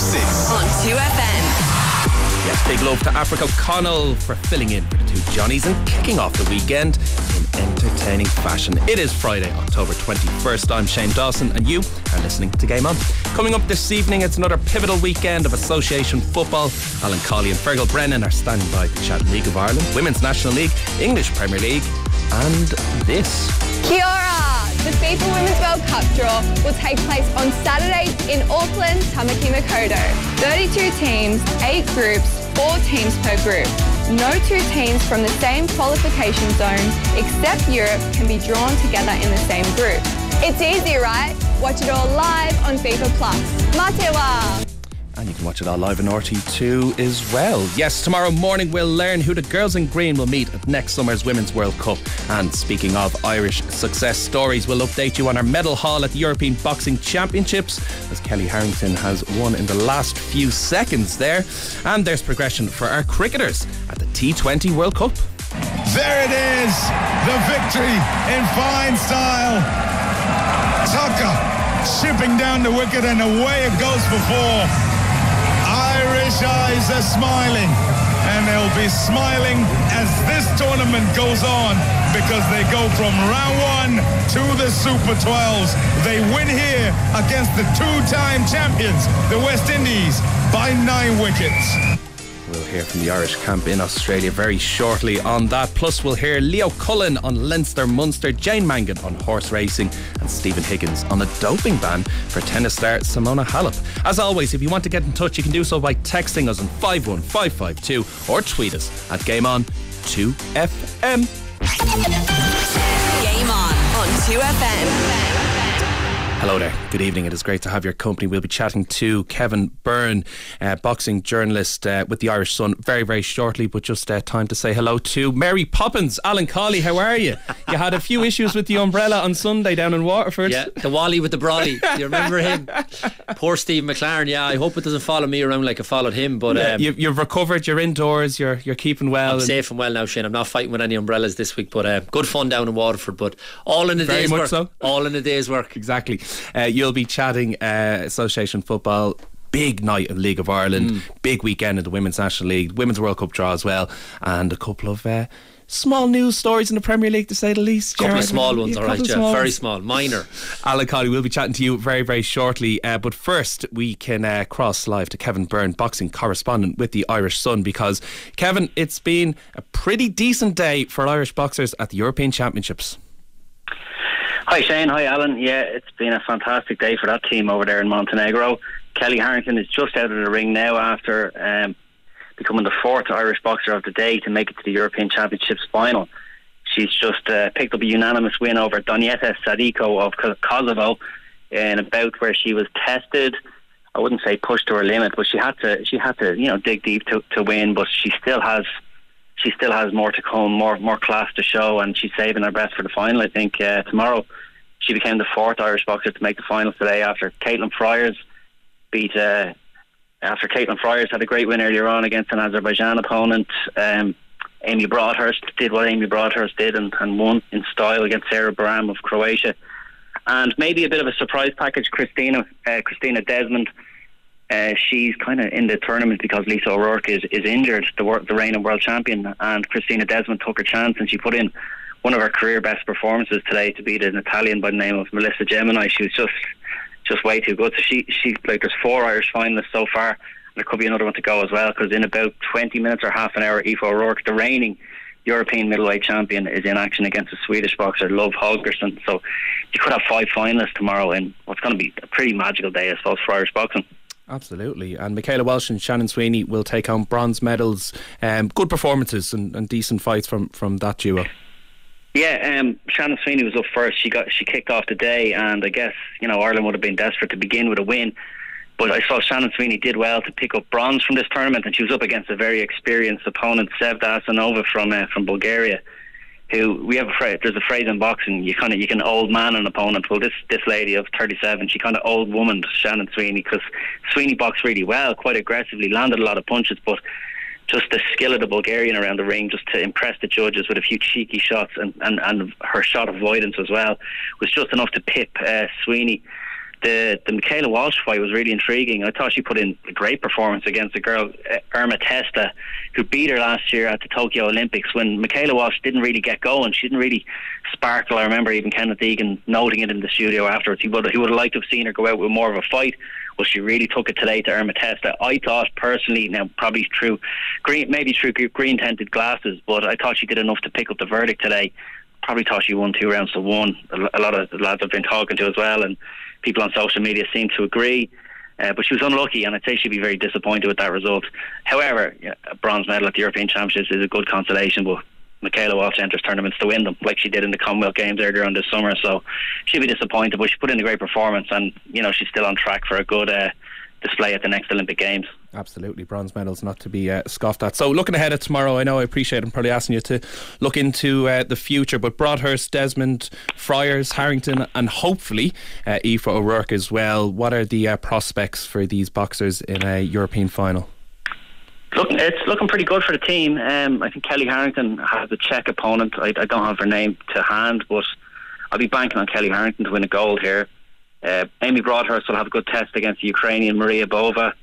6 on 2FM. Yes, big love to Aifric O'Connell for filling in for the two Johnnies and kicking off the weekend in entertaining fashion. It is Friday, October 21st. I'm Shane Dawson, and you are listening to Game On. Coming up this evening, it's another pivotal weekend of association football. Alan Cawley and Fergal Brennan are standing by to chat League of Ireland, Women's National League, English Premier League, and this. Kia ora! The FIFA Women's World Cup draw will take place on Saturday in Auckland, Tamaki Makaurau. 32 teams, 8 groups, 4 teams per group. No two teams from the same qualification zone, except Europe, can be drawn together in the same group. It's easy, right? Watch it all live on FIFA Plus. Matewa! And you can watch it all live on RTÉ2 as well. Yes, tomorrow morning we'll learn who the girls in green will meet at next summer's Women's World Cup. And speaking of Irish success stories, we'll update you on our medal haul at the European Boxing Championships as Kellie Harrington has won in the last few seconds there. And there's progression for our cricketers at the T20 World Cup. There it is, the victory in fine style. Tucker shipping down the wicket and away it goes for four. Irish eyes are smiling, and they'll be smiling as this tournament goes on because they go from round one to the Super 12s. They win here against the two-time champions, the West Indies, by nine wickets. We'll hear from the Irish camp in Australia very shortly on that. Plus, we'll hear Leo Cullen on Leinster Munster, Jane Mangan on horse racing, and Stephen Higgins on a doping ban for tennis star Simona Halep. As always, if you want to get in touch, you can do so by texting us on 51552 or tweet us at Game On 2FM. Game on on 2FM. Hello there. Good evening. It is great to have your company. We'll be chatting to Kevin Byrne, uh, boxing journalist uh, with the Irish Sun, very, very shortly. But just uh, time to say hello to Mary Poppins. Alan Cawley, how are you? You had a few issues with the umbrella on Sunday down in Waterford. Yeah, the Wally with the brolly. You remember him? Poor Steve McClaren. Yeah, I hope it doesn't follow me around like it followed him. But Yeah, um, you, you've recovered. You're indoors. You're you're keeping well. I'm and- safe and well now, Shane. I'm not fighting with any umbrellas this week, but uh, good fun down in Waterford. But all in a day's work. so. All in a day's work. Exactly. Uh, you'll be chatting uh, Association football. Big night of League of Ireland, Mm. big weekend in the Women's National League, Women's World Cup draw as well, and a couple of uh, small news stories in the Premier League to say the least. couple of small ones, all couple right, yeah. small Very small, minor. Alan Cawley, we'll be chatting to you very, very shortly. Uh, but first, we can uh, cross live to Kevin Byrne, boxing correspondent with the Irish Sun, because Kevin, it's been a pretty decent day for Irish boxers at the European Championships. Hi Shane, hi Alan. Yeah, it's been a fantastic day for that team over there in Montenegro. Kellie Harrington is just out of the ring now after um, becoming the fourth Irish boxer of the day to make it to the European Championships final. She's just uh, picked up a unanimous win over Donjeta Sadiku of Kosovo in a bout where she was tested. I wouldn't say pushed to her limit, but she had to. She had to, you know, dig deep to, to win. But she still has she still has more to come, more more class to show, and she's saving her best for the final. I think uh, tomorrow she became the fourth Irish boxer to make the final today after Caitlin Fryers beat. Uh, after Caitlin Fryers had a great win earlier on against an Azerbaijan opponent, um, Amy Broadhurst did what Amy Broadhurst did and, and won in style against Sarah Bram of Croatia. And maybe a bit of a surprise package, Christina uh, Christina Desmond. Uh, she's kind of in the tournament because Lisa O'Rourke is, is injured, the, the reigning world champion, and Christina Desmond took her chance and she put in one of her career best performances today to beat an Italian by the name of Melissa Gemini. She was just just way too good. So she she like there's four Irish finalists so far. And there could be another one to go as well because in about 20 minutes or half an hour, Aoife O'Rourke, the reigning European middleweight champion, is in action against a Swedish boxer, Love Holgersson. So you could have five finalists tomorrow in what's going to be a pretty magical day, I suppose, for Irish boxing. Absolutely. And Michaela Walsh and Shannon Sweeney will take home bronze medals. Um, good performances and, and decent fights from, from that duo. Yeah, um, Shannon Sweeney was up first. She got she kicked off the day, and I guess you know Ireland would have been desperate to begin with a win. But I saw Shannon Sweeney did well to pick up bronze from this tournament, and she was up against a very experienced opponent, Sevda Asanova from uh, from Bulgaria, who we have a phrase. There's a phrase in boxing: you kind of you can old man an opponent. Well, this this lady of 37, she kind of old woman Shannon Sweeney because Sweeney boxed really well, quite aggressively, landed a lot of punches, but just the skill of the Bulgarian around the ring, just to impress the judges with a few cheeky shots, and, and, and her shot avoidance as well was just enough to pip uh, Sweeney the the Michaela Walsh fight was really intriguing. I thought she put in a great performance against a girl uh, Irma Testa, who beat her last year at the Tokyo Olympics when Michaela Walsh didn't really get going. She didn't really sparkle. I remember even Kenneth Egan noting it in the studio afterwards. He would he would have liked to have seen her go out with more of a fight. Well, she really took it today to Irma Testa. I thought personally, now probably through green, maybe through green tinted glasses, but I thought she did enough to pick up the verdict today probably thought she won two rounds to one. A lot of the lads I've been talking to as well, and people on social media seem to agree. Uh, but she was unlucky, and I'd say she'd be very disappointed with that result. However, a bronze medal at the European Championships is a good consolation, but Michaela Walsh enters tournaments to win them, like she did in the Commonwealth Games earlier on this summer. So she'd be disappointed, but she put in a great performance, and you know she's still on track for a good uh, display at the next Olympic Games. Absolutely, bronze medals not to be uh, scoffed at. So, looking ahead at tomorrow, I know I appreciate I'm probably asking you to look into uh, the future, but Broadhurst, Desmond, Fryers, Harrington, and hopefully uh, Aoife O'Rourke as well. What are the uh, prospects for these boxers in a European final? It's looking pretty good for the team. Um, I think Kellie Harrington has a Czech opponent. I, I, don't have her name to hand, but I'll be banking on Kellie Harrington to win a gold here. Uh, Amy Broadhurst will have a good test against the Ukrainian Maria Bova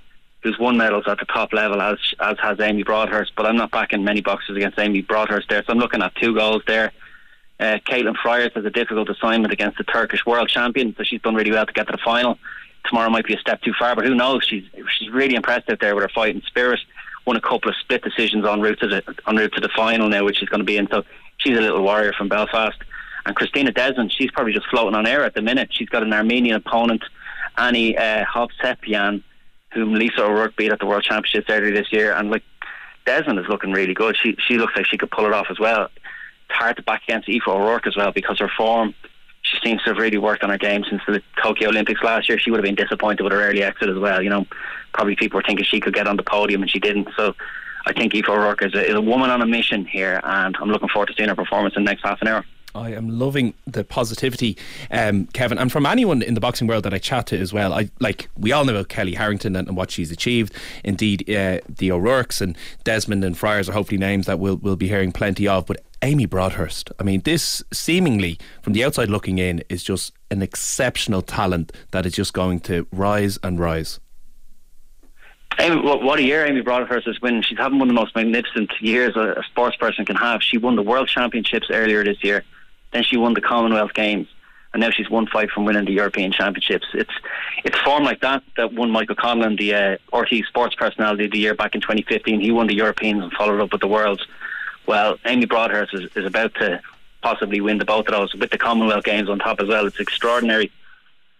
who's won medals at the top level, as as has Amy Broadhurst. But I'm not backing many boxes against Amy Broadhurst there, so I'm looking at two goals there. Uh, Caitlin Fryers has a difficult assignment against the Turkish world champion, so she's done really well to get to the final. Tomorrow might be a step too far, but who knows? She's she's really impressed out there with her fighting spirit. Won a couple of split decisions en route to the en route to the final now, which she's going to be in. So she's a little warrior from Belfast. And Christina Desmond, she's probably just floating on air at the minute. She's got an Armenian opponent, Annie uh, Hovsepian, whom Lisa O'Rourke beat at the World Championships earlier this year, and like Desmond is looking really good. She she looks like she could pull it off as well. It's hard to back against Aoife O'Rourke as well because her form. She seems to have really worked on her game since the Tokyo Olympics last year. She would have been disappointed with her early exit as well. You know, probably people were thinking she could get on the podium and she didn't. So I think Aoife O'Rourke is a, is a woman on a mission here, and I'm looking forward to seeing her performance in the next half an hour. I am loving the positivity, um, Kevin, and from anyone in the boxing world that I chat to as well. I like we all know about Kellie Harrington and, and what she's achieved. Indeed, uh, the O'Rourkes and Desmond and Fryers are hopefully names that we'll we'll be hearing plenty of. But Amy Broadhurst, I mean, this seemingly from the outside looking in is just an exceptional talent that is just going to rise and rise. Amy, what a year Amy Broadhurst is winning. She's having one of the most magnificent years a sports person can have. She won the World Championships earlier this year. Then she won the Commonwealth Games, and now she's one fight from winning the European Championships. It's it's form like that that won Michael Conlan the uh, RTÉ Sports Personality of the Year back in 2015. He won the Europeans and followed up with the Worlds. Well, Amy Broadhurst is, is about to possibly win the both of those with the Commonwealth Games on top as well. It's extraordinary.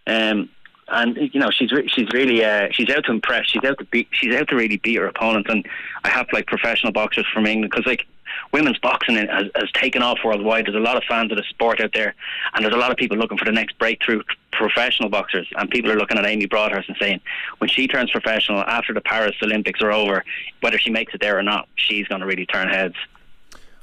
Um, and you know she's re- she's really uh, she's out to impress. She's out to beat. She's out to really beat her opponent. And I have like professional boxers from England because like women's boxing has, has taken off worldwide. There's a lot of fans of the sport out there, and there's a lot of people looking for the next breakthrough professional boxers. And people are looking at Amy Broadhurst and saying, when she turns professional after the Paris Olympics are over, whether she makes it there or not, she's going to really turn heads.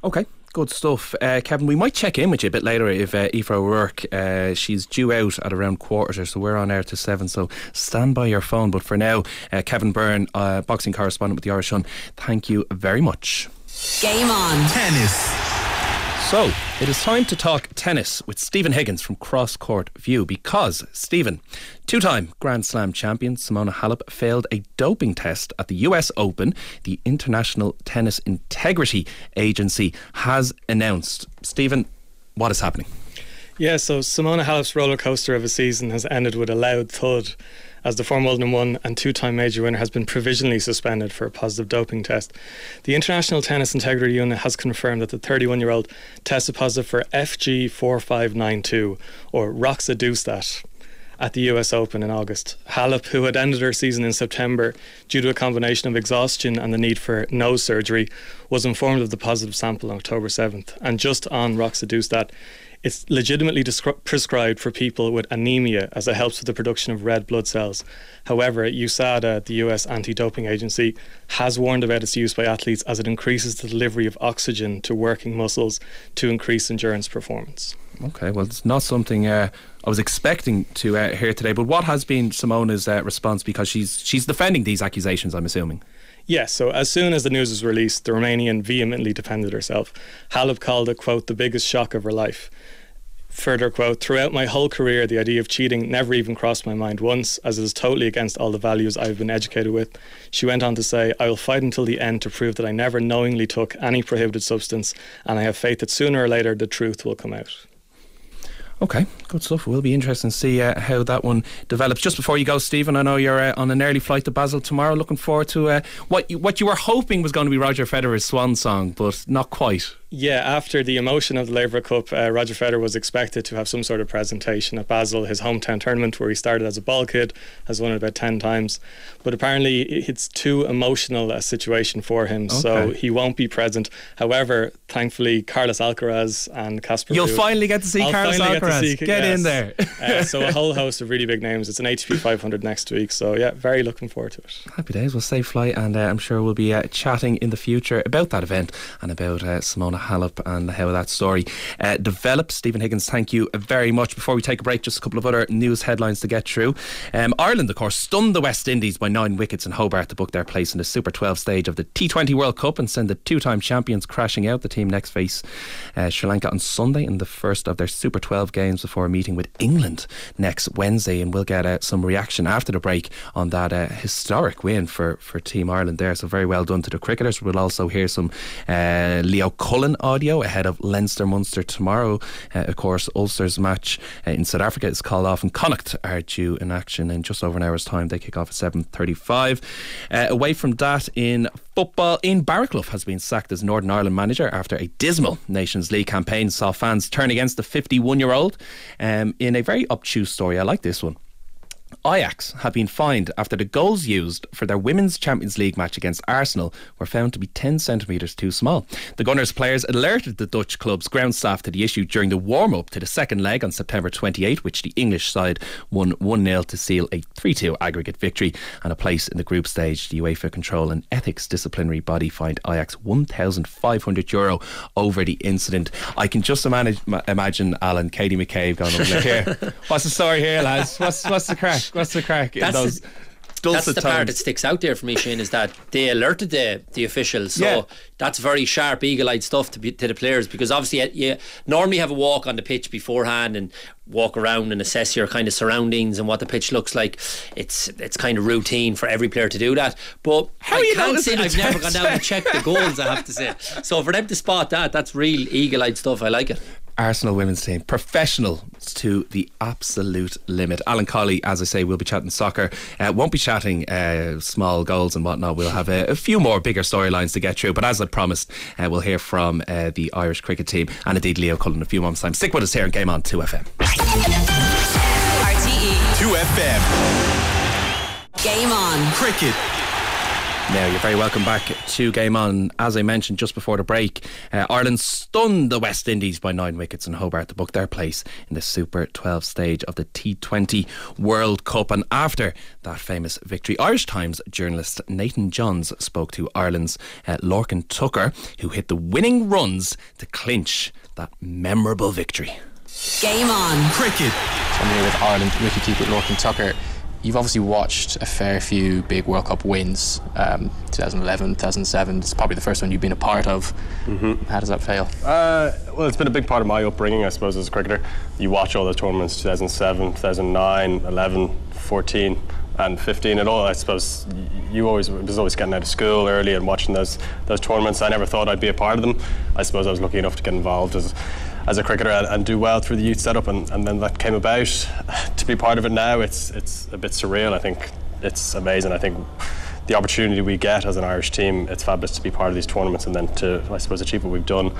Okay, Good stuff. Uh, Kevin, we might check in with you a bit later if uh, Aoife O'Rourke, uh, she's due out at around quarter, so we're on air to seven, so stand by your phone. But for now, uh, Kevin Byrne, uh, boxing correspondent with the Irish Sun, thank you very much. Game on. Tennis. So, it is time to talk tennis with Stephen Higgins from Cross Court View because, Stephen, two time Grand Slam champion Simona Halep failed a doping test at the US Open. The International Tennis Integrity Agency has announced. Stephen, what is happening? Yeah, so Simona Halep's roller coaster of a season has ended with a loud thud as the former Wimbledon one and two time major winner has been provisionally suspended for a positive doping test. The International Tennis Integrity Unit has confirmed that the 31 year old tested positive for FG4592 or roxadustat at the US Open in August. Halep, who had ended her season in September due to a combination of exhaustion and the need for nose surgery, was informed of the positive sample on October 7th. And just on roxadustat, it's legitimately prescribed for people with anemia as it helps with the production of red blood cells. However, USADA, the US anti doping agency, has warned about its use by athletes as it increases the delivery of oxygen to working muscles to increase endurance performance. Okay, well, it's not something uh, I was expecting to uh, hear today. But what has been Simona's uh, response? Because she's she's defending these accusations, I'm assuming. Yes, so as soon as the news was released, the Romanian vehemently defended herself. Halep called it, quote, the biggest shock of her life. Further quote Throughout my whole career, the idea of cheating never even crossed my mind once, as it is totally against all the values I've been educated with. She went on to say, I will fight until the end to prove that I never knowingly took any prohibited substance, and I have faith that sooner or later the truth will come out. Okay, good stuff. We'll be interested to see uh, how that one develops. Just before you go, Stephen, I know you're uh, on an early flight to Basel tomorrow. Looking forward to uh, what you, what you were hoping was going to be Roger Federer's swan song, but not quite. Yeah, after the emotion of the Laver Cup, uh, Roger Federer was expected to have some sort of presentation at Basel, his hometown tournament, where he started as a ball kid, has won it about 10 times. But apparently, it's too emotional a situation for him, okay. so he won't be present. However, thankfully, Carlos Alcaraz and Casper. You'll finally get to see I'll Carlos Alcaraz. Get, get yes. in there. uh, so, a whole host of really big names. It's an ATP 500 next week, so yeah, very looking forward to it. Happy days. Well, safe flight, and uh, I'm sure we'll be uh, chatting in the future about that event and about uh, Simona Halep and how that story uh. Stephen Higgins, thank you very much. Before we take a break, just a couple of other news headlines to get through. Um, Ireland, of course, stunned the West Indies by nine wickets in Hobart to book their place in the Super 12 stage of the T20 World Cup and send the two time champions crashing out. The team next face uh, Sri Lanka on Sunday in the first of their Super 12 games before meeting with England next Wednesday. And we'll get uh, some reaction after the break on that uh, historic win for, for Team Ireland there. So, very well done to the cricketers. We'll also hear some uh, Leo Cullen audio ahead of Leinster Munster tomorrow. Uh, of course, Ulster's match uh, in South Africa is called off, and Connacht are due in action in just over an hour's time. They kick off at seven thirty-five. Uh, away from that, in football, Ian Baraclough has been sacked as Northern Ireland manager after a dismal Nations League campaign saw fans turn against the fifty-one-year-old. Um, in a very obtuse story, I like this one. Ajax have been fined after the goals used for their Women's Champions League match against Arsenal were found to be 10 centimetres too small. The Gunners players alerted the Dutch club's ground staff to the issue during the warm up to the second leg on September 28, which the English side won 1 0 to seal a 3 2 aggregate victory and a place in the group stage. The UEFA Control and Ethics Disciplinary Body fined Ajax €1,500 Euro over the incident. I can just imagine, imagine Alan, Katie McCabe going over here. What's the story here, lads? What's, what's the crack? What's the crack? That's those the, that's the part that sticks out there for me, Shane, is that they alerted the the officials. So yeah. that's very sharp, eagle-eyed stuff to, be, to the players because obviously uh, you normally have a walk on the pitch beforehand and walk around and assess your kind of surroundings and what the pitch looks like. It's it's kind of routine for every player to do that. But How I can't say I've never gone down and checked the goals. I have to say. So for them to spot that, that's real eagle-eyed stuff. I like it. Arsenal women's team, professional to the absolute limit. Alan Cawley, as I say, we'll be chatting soccer. Uh, won't be chatting uh, small goals and whatnot. We'll have a, a few more bigger storylines to get through. But as I promised, uh, we'll hear from uh, the Irish cricket team and indeed Leo Cullen in a few moments' time. Stick with us here and Game On 2FM. RTE 2FM. Game On. Cricket. Now, you're very welcome back to Game On. As I mentioned just before the break, uh, Ireland stunned the West Indies by nine wickets in Hobart to book their place in the Super 12 stage of the T20 World Cup. And after that famous victory, Irish Times journalist Nathan Johns spoke to Ireland's uh, Lorcan Tucker, who hit the winning runs to clinch that memorable victory. Game On. Cricket. So I'm here with Ireland wicketkeeper Lorcan Tucker you've obviously watched a fair few big World Cup wins. Um, 2011, 2007. It's probably the first one you've been a part of. Mm-hmm. How does that feel? Uh, well, it's been a big part of my upbringing, I suppose, as a cricketer. You watch all the tournaments 2007, 2009, 11, 14 and 15 at all. I suppose you always was always getting out of school early and watching those those tournaments. I never thought I'd be a part of them. I suppose I was lucky enough to get involved as as a cricketer and, and, do well through the youth setup, and, and then that came about. To be part of it now, it's it's a bit surreal. I think it's amazing. I think the opportunity we get as an Irish team, it's fabulous to be part of these tournaments and then to, I suppose, achieve what we've done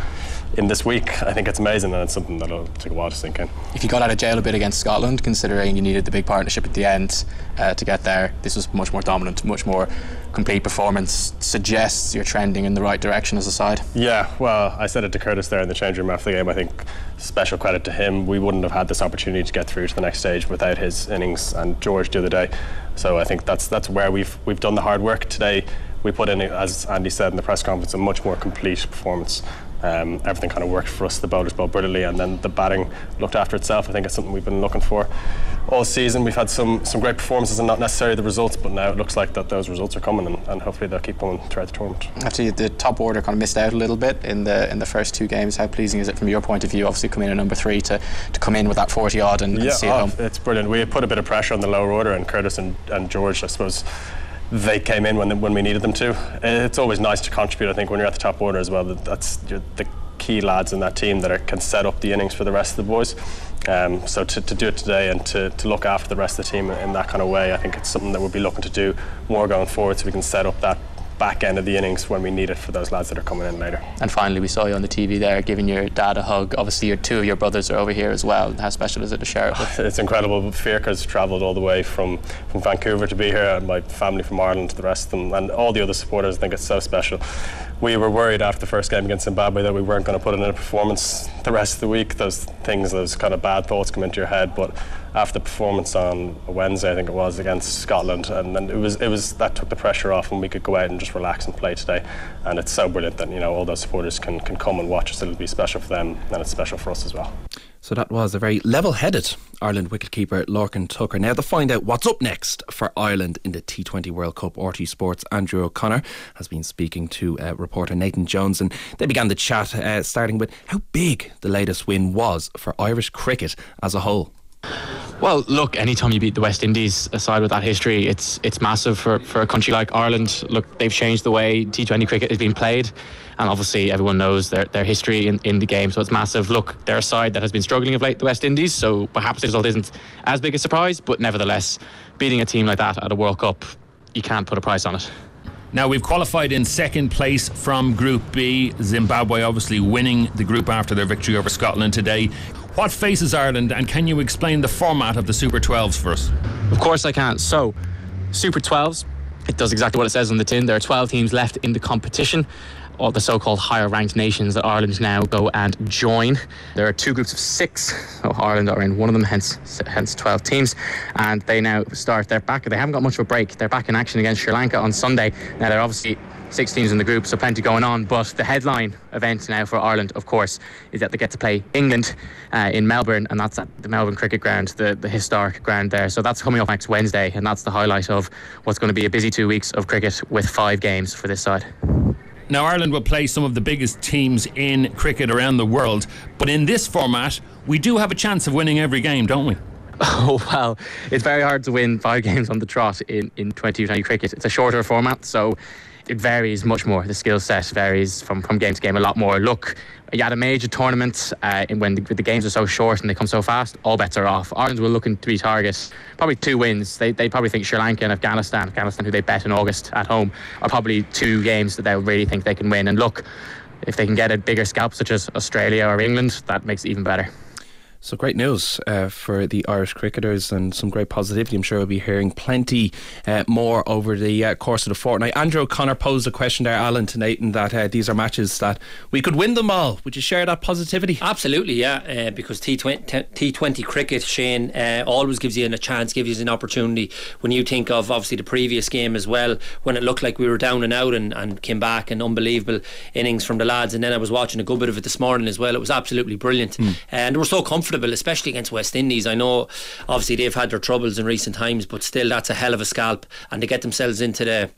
in this week. I think it's amazing and it's something that'll take a while to sink in. If you got out of jail a bit against Scotland, considering you needed the big partnership at the end uh, to get there, this was much more dominant, much more complete performance. Suggests you're trending in the right direction as a side. Yeah, well, I said it to Curtis there in the change room after the game. I think special credit to him. We wouldn't have had this opportunity to get through to the next stage without his innings and George the other day. So I think that's that's where we've we've done the hard work today. We put in, as Andy said in the press conference, a much more complete performance. Um, everything kind of worked for us. The bowlers bowled brilliantly, and then the batting looked after itself. I think it's something we've been looking for all season. We've had some some great performances and not necessarily the results, but now it looks like that those results are coming, and, and hopefully they'll keep coming throughout the tournament. Actually, the top order kind of missed out a little bit in the in the first two games. How pleasing is it from your point of view? Obviously, coming in at number three to, to come in with that 40 odd and, yeah, and see oh, it home. It's brilliant. We put a bit of pressure on the lower order, and Curtis and, and George, I suppose they came in when when we needed them to. It's always nice to contribute. I think when you're at the top order as well, that's the key lads in that team that are, can set up the innings for the rest of the boys. Um, so to, to, do it today and to, to, look after the rest of the team in that kind of way, I think it's something that we'll be looking to do more going forward, so we can set up that back end of the innings when we need it for those lads that are coming in later. And finally, we saw you on the TV there giving your dad a hug. Obviously, your two of your brothers are over here as well. How special is it to share it with? It's incredible. Fiachra's travelled all the way from, from Vancouver to be here, and my family from Ireland, to the rest of them, and all the other supporters. I think it's so special. We were worried after the first game against Zimbabwe that we weren't going to put in a performance the rest of the week. Those things, those kind of bad thoughts come into your head, but after the performance on Wednesday, I think it was against Scotland, and then it was it was that took the pressure off, and we could go out and just relax and play today. And it's so brilliant that you know all those supporters can can come and watch us. It'll be special for them, and it's special for us as well. So that was a very level-headed Ireland wicketkeeper Lorcan Tucker. Now to find out what's up next for Ireland in the T20 World Cup, RTÉ Sports Andrew O'Connor has been speaking to uh, reporter Nathan Johns, and they began the chat uh, starting with how big the latest win was for Irish cricket as a whole. Well, look, anytime you beat the West Indies, aside with that history, it's it's massive for, for a country like Ireland. Look, they've changed the way T20 cricket is being played, and obviously everyone knows their, their history in, in the game, so it's massive. Look, they're a side that has been struggling of late, the West Indies, so perhaps the result isn't as big a surprise, but nevertheless, beating a team like that at a World Cup, you can't put a price on it. Now, we've qualified in second place from Group B. Zimbabwe obviously winning the group after their victory over Scotland today. What faces Ireland, and can you explain the format of the Super 12s for us? Of course, I can. So, Super 12s, it does exactly what it says on the tin. There are 12 teams left in the competition all the so-called higher ranked nations that Ireland now go and join. There are two groups of six. So Ireland are in one of them, hence hence 12 teams, and they now start. They're back. They haven't got much of a break. They're back in action against Sri Lanka on Sunday. Now they're obviously six teams in the group, so plenty going on. But the headline event now for Ireland, of course, is that they get to play England uh, in Melbourne, and that's at the Melbourne Cricket Ground, the, the historic ground there. So that's coming up next Wednesday, and that's the highlight of what's going to be a busy two weeks of cricket with five games for this side. Now, Ireland will play some of the biggest teams in cricket around the world, but in this format, we do have a chance of winning every game, don't we? Oh, well, it's very hard to win five games on the trot in, in 2020 cricket. It's a shorter format, so it varies much more. The skill set varies from, from game to game a lot more. Look, you had a major tournament uh, when the, the, games are so short and they come so fast, all bets are off. Ireland will looking to be target probably two wins. They, they probably think Sri Lanka and Afghanistan, Afghanistan, who they bet in August at home, are probably two games that they really think they can win. And look, if they can get a bigger scalp such as Australia or England, that makes it even better. So great news uh, for the Irish cricketers and some great positivity. I'm sure we'll be hearing plenty uh, more over the uh, course of the fortnight. Andrew O'Connor posed a question there, Alan, to Nathan, that uh, these are matches that we could win them all. Would you share that positivity? Absolutely, yeah, uh, because T20, T20 cricket, Shane, uh, always gives you a chance, gives you an opportunity. When you think of obviously the previous game as well, when it looked like we were down and out and, and came back and unbelievable innings from the lads, and then I was watching a good bit of it this morning as well. It was absolutely brilliant, mm. and we're so comfortable comfortable, especially against West Indies. I know obviously they've had their troubles in recent times, but still that's a hell of a scalp, and to get themselves into the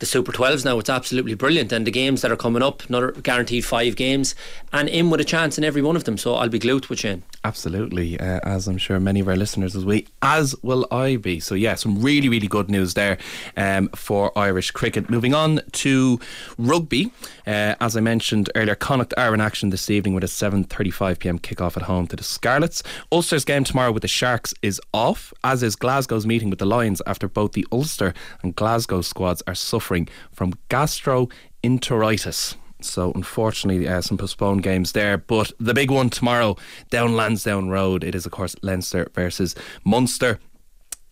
the Super 12s now. It's absolutely brilliant. And the games that are coming up, another guaranteed five games, and in with a chance in every one of them. So I'll be glued with Shane. Absolutely, uh, as I'm sure many of our listeners as we, as will I be. So yeah, some really really good news there um, for Irish cricket. Moving on to rugby, uh, as I mentioned earlier, Connacht are in action this evening with a 7:35 p.m. kickoff at home to the Scarlets. Ulster's game tomorrow with the Sharks is off, as is Glasgow's meeting with the Lions after both the Ulster and Glasgow squads are suffering from gastroenteritis. So unfortunately, uh, some postponed games there. But the big one tomorrow down Lansdowne Road. It is of course Leinster versus Munster.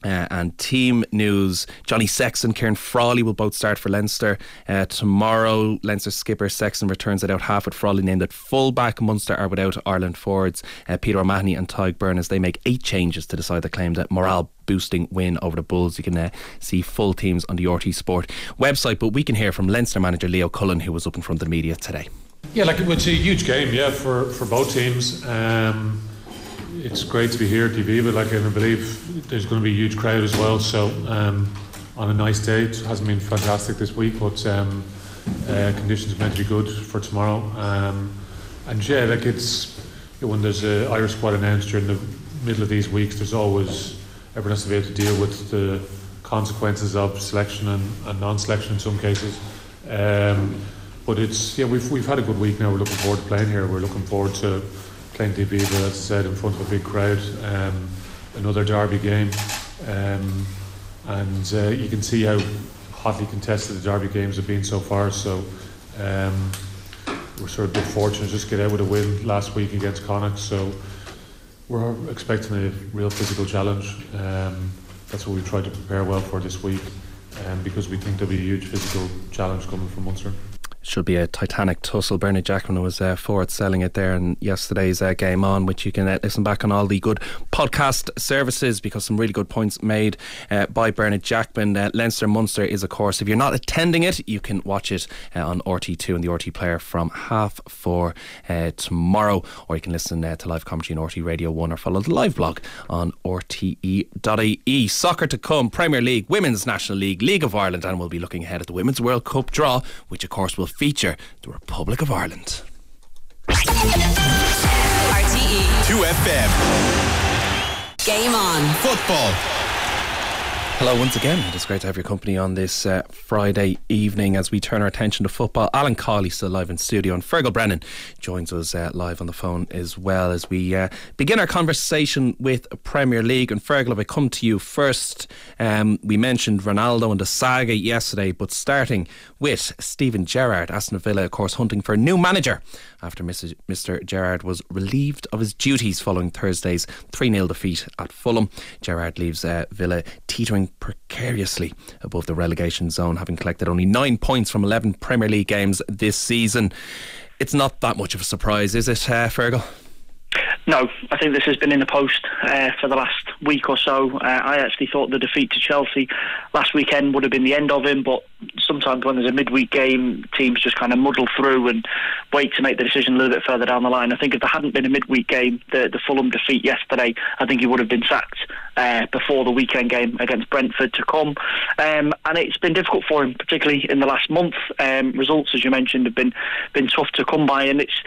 Uh, and team news Johnny Sexton, Ciarán Frawley will both start for Leinster. Uh, tomorrow, Leinster skipper Sexton returns at out half with Frawley named at fullback. Munster are without Ireland forwards uh, Peter O'Mahony and Tadhg Beirne as they make eight changes to decide the claim that morale boosting win over the Bulls. You can uh, see full teams on the RTÉ Sport website, but we can hear from Leinster manager Leo Cullen, who was up in front of the media today. Yeah, like it it's a huge game, yeah, for, for both teams. Um, it's great to be here at TV, but like I believe there's going to be a huge crowd as well. So um, on a nice day, it hasn't been fantastic this week, but um, uh, conditions are meant to be good for tomorrow. Um, and yeah, like it's when there's an Irish squad announced during the middle of these weeks, there's always everyone has to be able to deal with the consequences of selection and, and non-selection in some cases. Um, but it's yeah, we've we've had a good week now. We're looking forward to playing here. We're looking forward to playing DB, but as I said, in front of a big crowd. Um, another derby game, um, and uh, you can see how hotly contested the derby games have been so far. So. Um, we're sort of a bit fortunate just get out with a win last week against Connacht. So we're expecting a real physical challenge. Um, that's what we tried to prepare well for this week, um, because we think there'll be a huge physical challenge coming from Munster should be a titanic tussle. Bernard Jackman was uh, forward selling it there in yesterday's uh, game on, which you can uh, listen back on all the good podcast services because some really good points made uh, by Bernard Jackman. Uh, Leinster Munster is, of course, if you're not attending it, you can watch it uh, on RTÉ2 and the RTÉ player from half four tomorrow, or you can listen to live commentary on RTÉ Radio 1 or follow the live blog on rte.ie. Soccer to come, Premier League, Women's National League, League of Ireland, and we'll be looking ahead at the Women's World Cup draw, which, of course, will feature the Republic of Ireland. RTE 2FM. Game on. Football. Hello once again. It is great to have your company on this uh, Friday evening as we turn our attention to football. Alan Cawley still live in studio and Fergal Brennan joins us uh, live on the phone as well as we uh, begin our conversation with Premier League. And Fergal, if I come to you first, um, we mentioned Ronaldo and the saga yesterday, but starting with Steven Gerrard, Aston Villa, of course, hunting for a new manager after Mr. Mr. Gerrard was relieved of his duties following Thursday's 3 0 defeat at Fulham. Gerrard leaves uh, Villa teetering precariously above the relegation zone, having collected only nine points from 11 Premier League games this season. It's not that much of a surprise, is it, uh, Fergal? No, I think this has been in the post uh, for the last week or so. Uh, I actually thought the defeat to Chelsea last weekend would have been the end of him, but sometimes when there's a midweek game, teams just kind of muddle through and wait to make the decision a little bit further down the line. I think if there hadn't been a midweek game, the, the Fulham defeat yesterday, I think he would have been sacked uh, before the weekend game against Brentford to come. Um, and it's been difficult for him, particularly in the last month. Um, results, as you mentioned, have been been tough to come by, and it's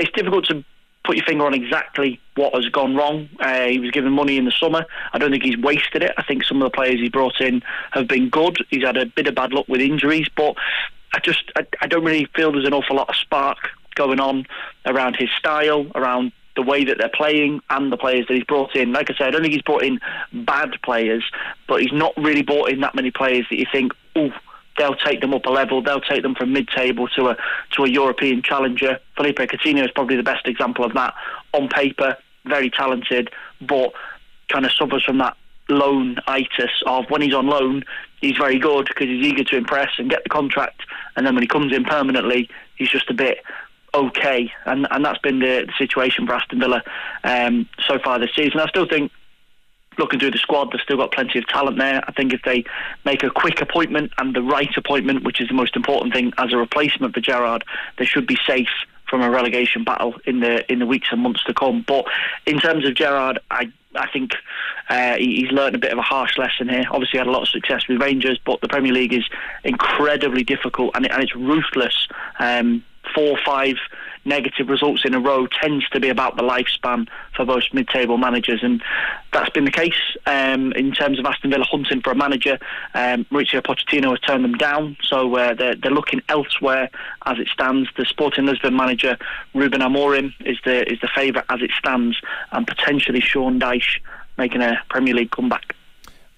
it's difficult to put your finger on exactly what has gone wrong. Uh, he was given money in the summer. I don't think he's wasted it. I think some of the players he brought in have been good. He's had a bit of bad luck with injuries, but I just I, I don't really feel there's an awful lot of spark going on around his style, around the way that they're playing and the players that he's brought in. Like I said, I don't think he's brought in bad players, but he's not really brought in that many players that you think, oh, they'll take them up a level. They'll take them from mid-table to a to a European challenger. Philippe Coutinho is probably the best example of that. On paper, very talented, but kind of suffers from that loan itis of when he's on loan, he's very good because he's eager to impress and get the contract, and then when he comes in permanently, he's just a bit okay, and and that's been the, the situation for Aston Villa um, so far this season. I still think looking through the squad, they've still got plenty of talent there. I think if they make a quick appointment and the right appointment, which is the most important thing as a replacement for Gerrard, they should be safe from a relegation battle in the in the weeks and months to come. But in terms of Gerrard, I I think uh, he's learned a bit of a harsh lesson here. Obviously, had a lot of success with Rangers, but the Premier League is incredibly difficult and, and it's ruthless. Um, four, five negative results in a row tends to be about the lifespan for most mid-table managers, and that's been the case um, in terms of Aston Villa hunting for a manager. Um, Mauricio Pochettino has turned them down, so uh, they're, they're looking elsewhere as it stands. The Sporting Lisbon manager Ruben Amorim is the is the favourite as it stands, and potentially Sean Dyche making a Premier League comeback.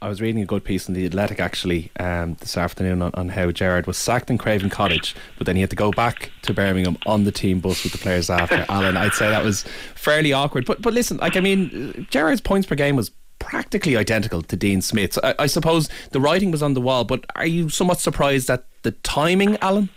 I was reading a good piece in the Athletic actually um, this afternoon on, on, how Gerrard was sacked in Craven Cottage, but then he had to go back to Birmingham on the team bus with the players after. Alan, I'd say that was fairly awkward. But but listen, like I mean, Gerrard's points per game was practically identical to Dean Smith's. I, I suppose the writing was on the wall, but are you somewhat surprised at the timing, Alan?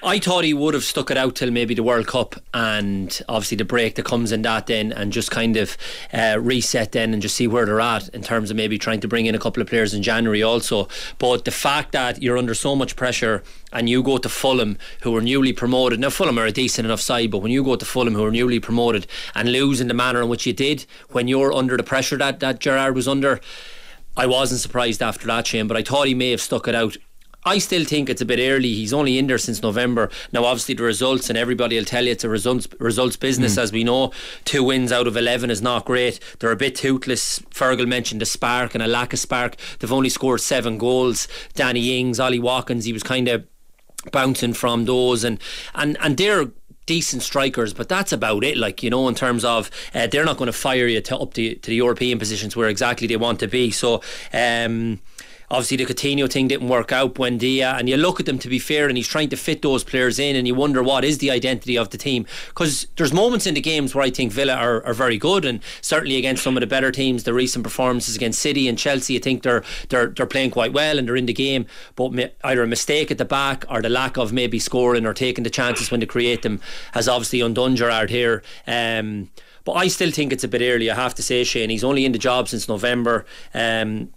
I thought he would have stuck it out till maybe the World Cup and obviously the break that comes in that then and just kind of uh, reset then and just see where they're at in terms of maybe trying to bring in a couple of players in January also. But the fact that you're under so much pressure and you go to Fulham who are newly promoted. Now Fulham are a decent enough side, but when you go to Fulham who are newly promoted and lose in the manner in which you did when you're under the pressure that, that Gerrard was under, I wasn't surprised after that, Shane, but I thought he may have stuck it out I still think it's a bit early. He's only in there since November. Now, obviously, the results, and everybody will tell you it's a results results business, mm. as we know. Two wins out of 11 is not great. They're a bit toothless. Fergal mentioned a spark and a lack of spark. They've only scored seven goals. Danny Ings, Ollie Watkins, he was kind of bouncing from those. And, and, and they're decent strikers, but that's about it. Like you know, in terms of uh, they're not going to fire you to up to, to the European positions where exactly they want to be. So. Um, Obviously, the Coutinho thing didn't work out. Buendia, and you look at them to be fair, and he's trying to fit those players in, and you wonder what is the identity of the team. Because there's moments in the games where I think Villa are, are very good, and certainly against some of the better teams, the recent performances against City and Chelsea, I think they're they're they're playing quite well and they're in the game. But either a mistake at the back or the lack of maybe scoring or taking the chances when they create them has obviously undone Gerrard here. Um, but I still think it's a bit early. I have to say, Shane. He's only in the job since November. Um,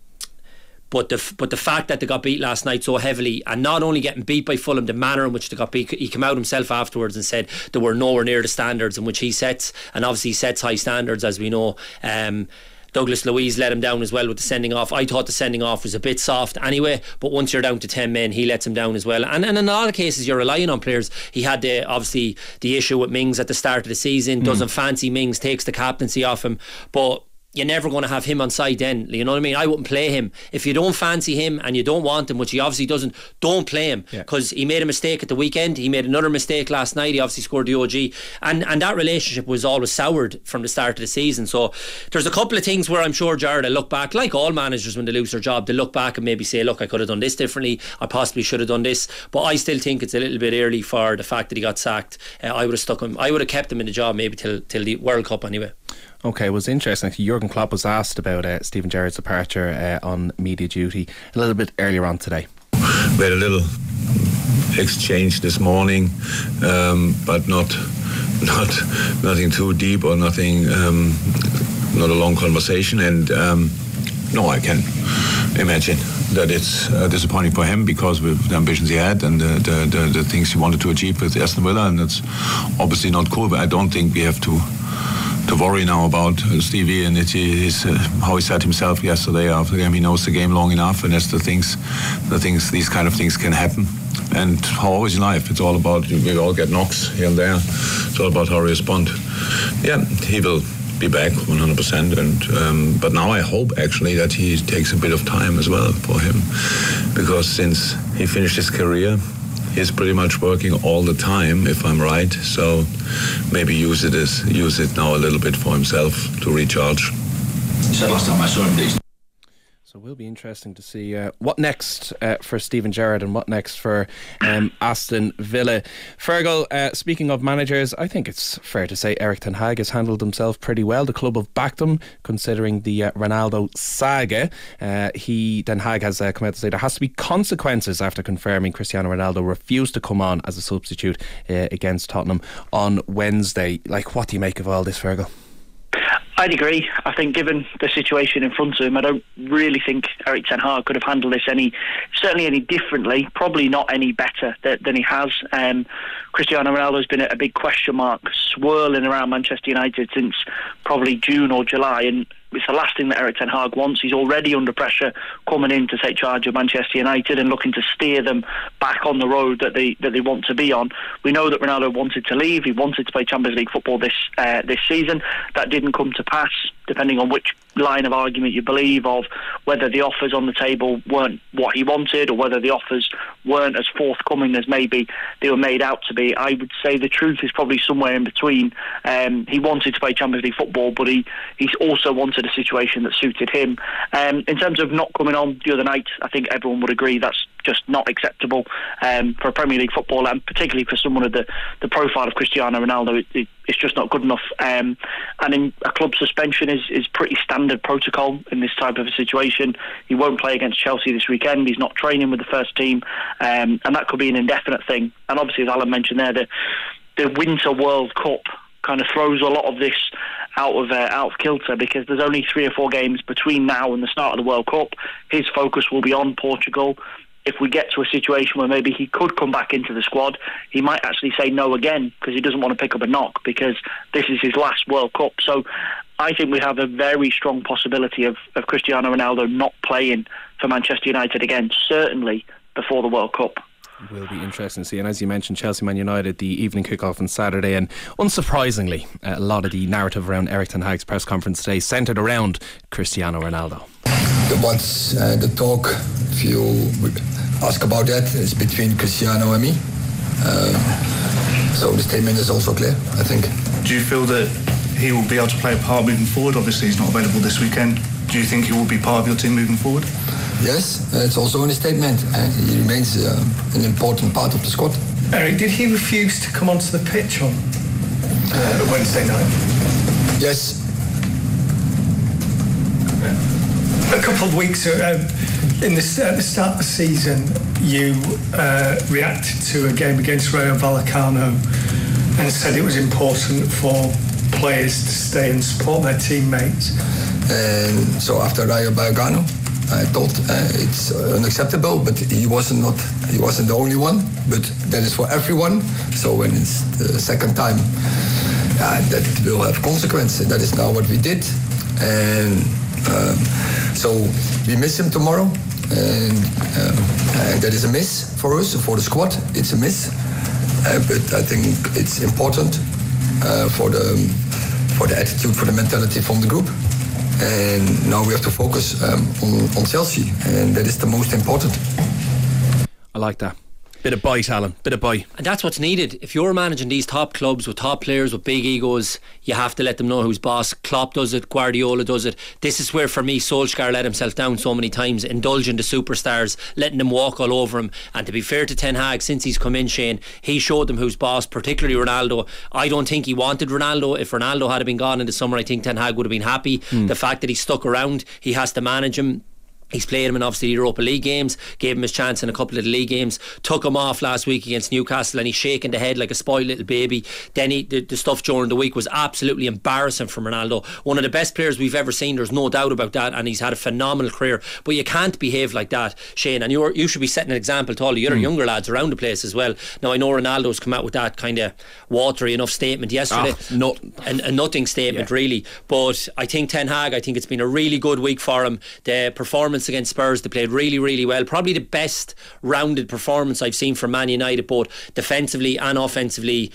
but the but the fact that they got beat last night so heavily, and not only getting beat by Fulham, the manner in which they got beat, he came out himself afterwards and said they were nowhere near the standards in which he sets, and obviously he sets high standards as we know. Um, Douglas Luiz let him down as well with the sending off. I thought the sending off was a bit soft anyway, but once you're down to 10 men, he lets him down as well. And, and in a lot of cases, you're relying on players. He had the obviously the issue with Mings at the start of the season, mm. doesn't fancy Mings, takes the captaincy off him. But you're never going to have him on side then. You know what I mean? I wouldn't play him. If you don't fancy him and you don't want him, which he obviously doesn't, don't play him. Because yeah. he made a mistake at the weekend. He made another mistake last night. He obviously scored the OG. And and that relationship was always soured from the start of the season. So there's a couple of things where I'm sure Gerrard, will look back, like all managers when they lose their job, they look back and maybe say, look, I could have done this differently. I possibly should have done this. But I still think it's a little bit early for the fact that he got sacked. Uh, I would have stuck him. I would have kept him in the job maybe till, till the World Cup anyway. Okay, it was interesting. Jurgen Klopp was asked about uh, Steven Gerrard's departure uh, on media duty a little bit earlier on today. We had a little exchange this morning, um, but not not nothing too deep or nothing, um, not a long conversation. And um, no, I can imagine that it's uh, disappointing for him because with the ambitions he had and the, the, the, the things he wanted to achieve with Aston Villa, and that's obviously not cool. But I don't think we have to to worry now about uh, Stevie and it is uh, how he said himself yesterday after the game. He knows the game long enough, and that's the things, the things, these kind of things can happen. And how always in life, it's all about we all get knocks here and there. It's all about how we respond. Yeah, he will be back 100%. And um, but now I hope actually that he takes a bit of time as well for him, because since he finished his career, he's pretty much working all the time, if I'm right. So maybe use it as use it now a little bit for himself to recharge. said last time I saw him so it will be interesting to see uh, what next uh, for Steven Gerrard and what next for um, Aston Villa. Fergal, uh, speaking of managers, I think it's fair to say Erik Ten Hag has handled himself pretty well. The club have backed him, considering the uh, Ronaldo saga. Uh, he Ten Hag has uh, come out to say there has to be consequences after confirming Cristiano Ronaldo refused to come on as a substitute against Tottenham on Wednesday. Like, what do you make of all this, Fergal? I'd agree. I think, given the situation in front of him, I don't really think Erik Ten Hag could have handled this any, certainly any differently. Probably not any better th- than he has. Um, Cristiano Ronaldo has been a, a big question mark swirling around Manchester United since probably June or July, and it's the last thing that Erik Ten Hag wants. He's already under pressure coming in to take charge of Manchester United and looking to steer them back on the road that they that they want to be on. We know that Ronaldo wanted to leave. He wanted to play Champions League football this uh, this season. That didn't come to pass, depending on which line of argument you believe of whether the offers on the table weren't what he wanted or whether the offers weren't as forthcoming as maybe they were made out to be. I would say the truth is probably somewhere in between. Um, he wanted to play Champions League football, but he, he also wanted to the situation that suited him. Um, in terms of not coming on the other night, I think everyone would agree that's just not acceptable um, for a Premier League footballer, and particularly for someone of the, the profile of Cristiano Ronaldo. It, it, it's just not good enough. Um, and in a club suspension is, is pretty standard protocol in this type of a situation. He won't play against Chelsea this weekend. He's not training with the first team, um, and that could be an indefinite thing. And obviously, as Alan mentioned there, the the Winter World Cup kind of throws a lot of this out of uh, out of kilter because there's only three or four games between now and the start of the World Cup. His focus will be on Portugal. If we get to a situation where maybe he could come back into the squad, he might actually say no again because he doesn't want to pick up a knock because this is his last World Cup. So I think we have a very strong possibility of, of Cristiano Ronaldo not playing for Manchester United again, certainly before the World Cup will be interesting to see. And as you mentioned, Chelsea Man United, the evening kickoff on Saturday. And unsurprisingly, a lot of the narrative around Erik Ten Hag's press conference today centred around Cristiano Ronaldo. What's uh, the talk, if you ask about that, is between Cristiano and me. Uh, so the statement is also clear, I think. Do you feel that he will be able to play a part moving forward? Obviously, he's not available this weekend. Do you think he will be part of your team moving forward? Yes, it's also in a statement. and he remains uh, an important part of the squad. Erik, did he refuse to come onto the pitch on uh, Wednesday night? Yes. A couple of weeks ago, um, in the, at the start of the season, you uh, reacted to a game against Rayo Vallecano and said it was important for players to stay and support their teammates. And so after Rayo Vallecano, I thought uh, it's unacceptable, but he wasn't not he wasn't the only one. But that is for everyone. So when it's the second time, uh, that will have consequences. That is now what we did, and um, so we miss him tomorrow, and um, uh, that is a miss for us for the squad. It's a miss, uh, but I think it's important uh, for the for the attitude, for the mentality from the group. And now we have to focus um, on, on Chelsea, and that is the most important. I like that. Bit of bite, Alan. Bit of bite. And that's what's needed. If you're managing these top clubs with top players with big egos, you have to let them know who's boss. Klopp does it, Guardiola does it. This is where, for me, Solskjaer let himself down so many times, indulging the superstars, letting them walk all over him. And to be fair to Ten Hag, since he's come in, Shane, he showed them who's boss, particularly Ronaldo. I don't think he wanted Ronaldo. If Ronaldo had been gone in the summer, I think Ten Hag would have been happy. Mm. The fact that he stuck around, he has to manage him He's played him in obviously the Europa League games, gave him his chance in a couple of the league games, took him off last week against Newcastle, and he's shaking the head like a spoiled little baby. Then he, the, the stuff during the week was absolutely embarrassing from Ronaldo. One of the best players we've ever seen, there's no doubt about that, and he's had a phenomenal career. But you can't behave like that, Shane, and you you should be setting an example to all the other mm. younger lads around the place as well. Now, I know Ronaldo's come out with that kind of watery enough statement yesterday. Oh, not, a, a nothing statement, yeah. really. But I think Ten Hag, I think it's been a really good week for him. The performance against Spurs, they played really, really well. Probably the best rounded performance I've seen from Man United, both defensively and offensively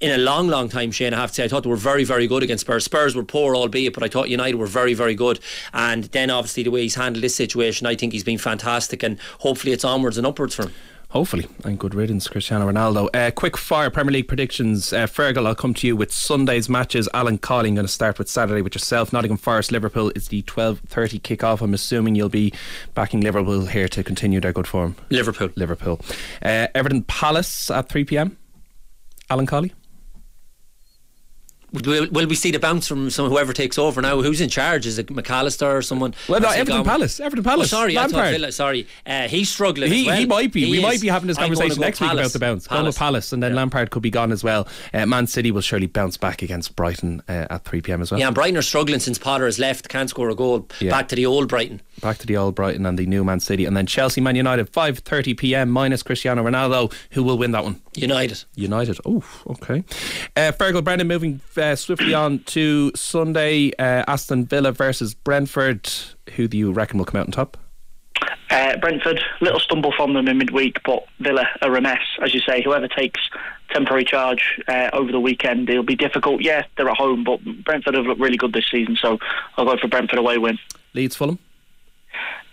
in a long, long time, Shane, I have to say. I thought they were very, very good against Spurs. Spurs were poor, albeit, but I thought United were very, very good. And then, obviously, the way he's handled this situation, I think he's been fantastic, and hopefully it's onwards and upwards for him. Hopefully, and good riddance, Cristiano Ronaldo. Uh, quick fire Premier League predictions. Uh, Fergal, I'll come to you with Sunday's matches. Alan Cawley going to start with Saturday with yourself. Nottingham Forest, Liverpool is the twelve thirty kick-off. I'm assuming you'll be backing Liverpool here to continue their good form. Liverpool. Liverpool. Uh, Everton Palace at 3 pm. Alan Cawley. Will, will, we see the bounce from some whoever takes over now? Who's in charge? Is it McAllister or someone? Well, no, Everton Palace. Everton Palace. Oh, sorry, Lampard. Villa, sorry, uh, he's struggling. He, well. he might be. He we is. might be having this conversation next Palace. week about the bounce. Palace. Going with Palace, and then yeah. Lampard could be gone as well. Uh, Man City will surely bounce back against Brighton uh, at 3 pm as well. Yeah, and Brighton are struggling since Potter has left. Can't score a goal. Yeah. Back to the old Brighton. Back to the old Brighton and the new Man City, and then Chelsea Man United 5:30 pm minus Cristiano Ronaldo. Who will win that one? United. United. Oh, okay. Uh, Fergal Brendan moving uh, swiftly on to Sunday. Uh, Aston Villa versus Brentford. Who do you reckon will come out on top? Uh, Brentford, little stumble from them in midweek, but Villa are a mess, as you say. Whoever takes temporary charge uh, over the weekend, it'll be difficult. Yeah, they're at home, but Brentford have looked really good this season, so I'll go for Brentford away win. Leeds Fulham.